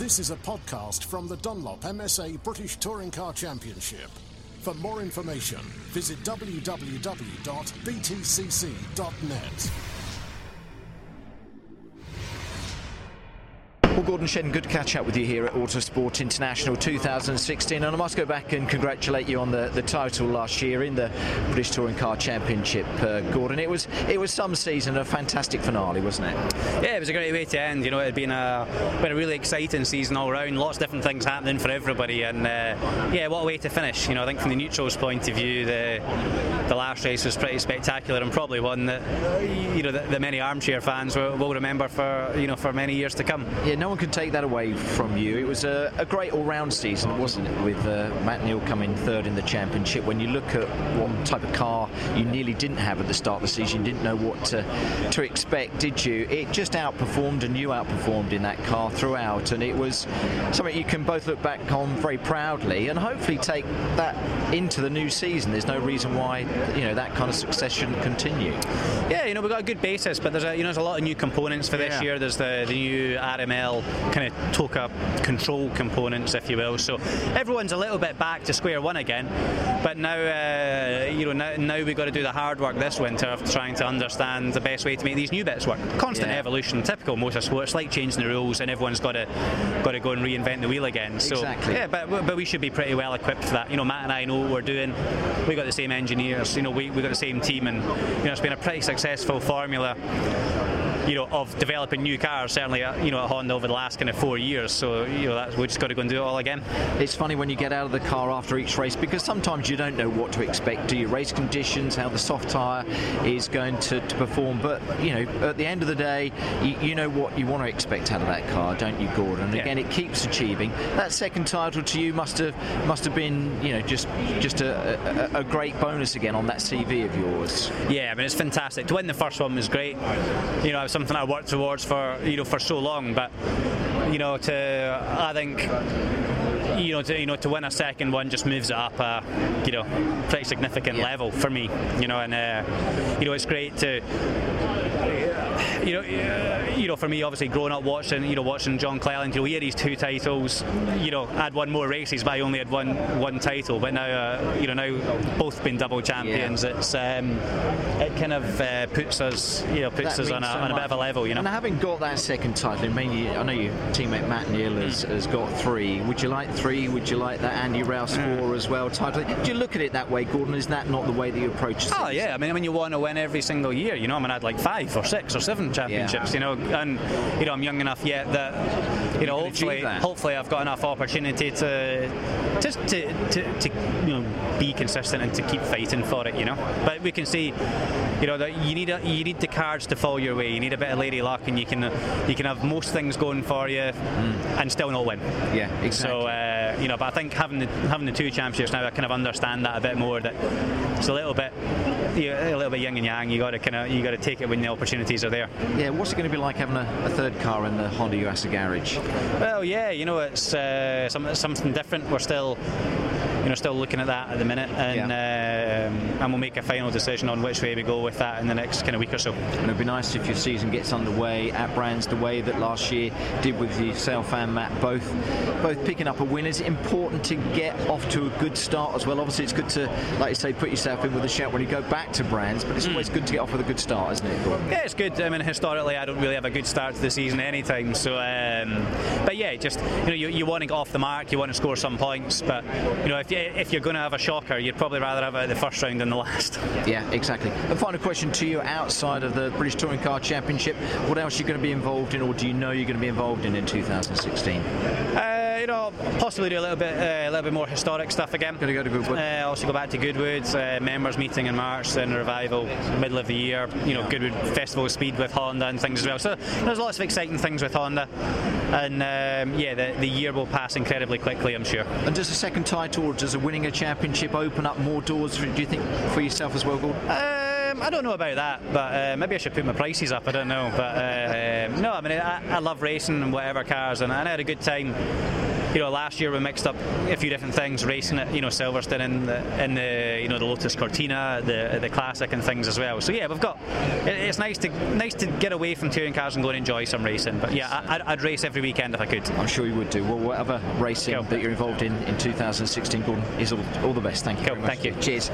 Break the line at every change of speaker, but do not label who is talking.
This is a podcast from the Dunlop MSA British Touring Car Championship. For more information, visit www.btcc.net.
Well, Gordon Shedden, good to catch up with you here at Autosport International 2016. And I must go back and congratulate you on the, the title last year in the British Touring Car Championship, uh, Gordon. It was it was some season, a fantastic finale, wasn't it?
Yeah, it was a great way to end. You know, it had been a, been a really exciting season all round. Lots of different things happening for everybody. And uh, yeah, what a way to finish. You know, I think from the neutrals' point of view, the the last race was pretty spectacular and probably one that you know the, the many armchair fans will, will remember for you know for many years to come.
Yeah, no one can take that away from you. It was a, a great all-round season, wasn't it? With uh, Matt Neal coming third in the championship. When you look at what type of car you nearly didn't have at the start of the season, you didn't know what to, to expect, did you? It just outperformed, and you outperformed in that car throughout, and it was something you can both look back on very proudly, and hopefully take that into the new season. There's no reason why you know that kind of success shouldn't continue.
Yeah, you know we've got a good basis, but there's a you know there's a lot of new components for this
Yeah.
year. There's the, the new RML kind of TOCA control components, if you will. So everyone's a little bit back to square one again. But now, uh, you know, now, now we've got to do the hard work this winter of trying to understand the best way to make these new bits work. Constant
Yeah.
evolution, typical motorsport. It's like changing the rules, and everyone's got to got to go and reinvent the wheel again. So
Exactly.
yeah, but but we should be pretty well equipped for that. You know, Matt and I know what we're doing. We got the same engineers. You know, we we got the same team, and you know, it's been a pretty successful formula. You know, of developing new cars, certainly, uh, you know, at Honda over the last kind of four years. So, you know, that's, we just got to go and do it all again.
It's funny when you get out of the car after each race because sometimes you don't know what to expect. Do you race conditions, how the soft tyre is going to, to perform? But you know, at the end of the day, you, you know what you want to expect out of that car, don't you, Gordon? And
Yeah.
again, it keeps achieving. That second title to you must have must have been you know just just a, a, a great bonus again on that CV of yours.
Yeah, I mean it's fantastic. To win the first one was great. You know, something I worked towards for you know for so long. But you know, to I think you know to you know to win a second one just moves it up a you know pretty significant
Yeah.
level for me. You know, and uh, you know it's great to you know, uh, you know, for me, obviously, growing up watching, you know, watching John Cleland, you know, he had his two titles. You know, I'd won more races, but I only had one one title. But now, uh, you know, now both been double champions. It's um, it kind of uh, puts us, you know, puts
That
us on a,
so
on a bit of a level. You know.
And having got that second title, I mean, you- I know your teammate Matt Neal has, has got three. Would you like three? Would you like that Andy Rouse four as well? Title? Do you look at it that way, Gordon? Is that not the way that you approach it?
Oh yeah, I mean when you want to win every single year, you know, I mean I had like five or six or seven championships, you know, and you know I'm young enough yet that you know
can
hopefully hopefully I've got enough opportunity to just to, to, to you know be consistent and to keep fighting for it, you know. But we can see, you know, that you need a, you need the cards to fall your way. You need a bit of lady luck, and you can you can have most things going for you and still not win.
Yeah, exactly.
So uh, you know, but I think having the having the two championships now, I kind of understand that a bit more. That it's a little bit, you know, a little bit yin and yang. You got to kind of you got to take it when the opportunities are there.
yeah, what's it going to be like having a, a third car in the Honda Yuasa garage?
Well, yeah, you know, it's uh, some, something different. We're still. You know, still looking at that at the minute, and um, and we'll make a final decision on which way we go with that in the next kind of week or so.
And it'd be nice if your season gets underway at Brands the way that last year did with yourself and Matt, both both picking up a win. Is it important to get off to a good start as well? Obviously, it's good to, like you say, put yourself in with a shout when you go back to Brands, but it's always good to get off with a good start, isn't it? Gordon?
Yeah, it's good. I mean, historically, I don't really have a good start to the season anytime. So, um, but yeah, just you know, you, you want to get off the mark, you want to score some points. But you know, if you, if you're going to have a shocker, you'd probably rather have it the first round than the last.
Yeah, exactly. And final question to you outside of the British Touring Car Championship, what else are you going to be involved in, or do you know you're going to be involved in in 2016?
Uh, you know, possibly do a little bit, uh, a little bit more historic stuff again.
Going to go to Goodwood?
Uh, also go back to Goodwood's uh, members meeting in March, then revival middle of the year. You know, Goodwood Festival of Speed with Honda and things as well. So there's lots of exciting things with Honda, and um, yeah, the, the year will pass incredibly quickly, I'm sure.
And does a second title or does a winning a championship open up more doors, for, do you think, for yourself as well, Gordon?
Um, I don't know about that, but uh, maybe I should put my prices up. I don't know, but uh, no, I mean I, I love racing and whatever cars, and, and I had a good time you know, last year we mixed up a few different things, racing at you know Silverstone in the in the you know the Lotus Cortina, the the classic and things as well. So yeah, we've got. It's nice to nice to get away from touring cars and go and enjoy some racing. But yeah, I'd, I'd race every weekend if I could.
I'm sure you would do. Well, whatever racing cool. that you're involved in in 2016, Gordon, is all, all the best. Thank you.
Cool. Thank you.
Cheers.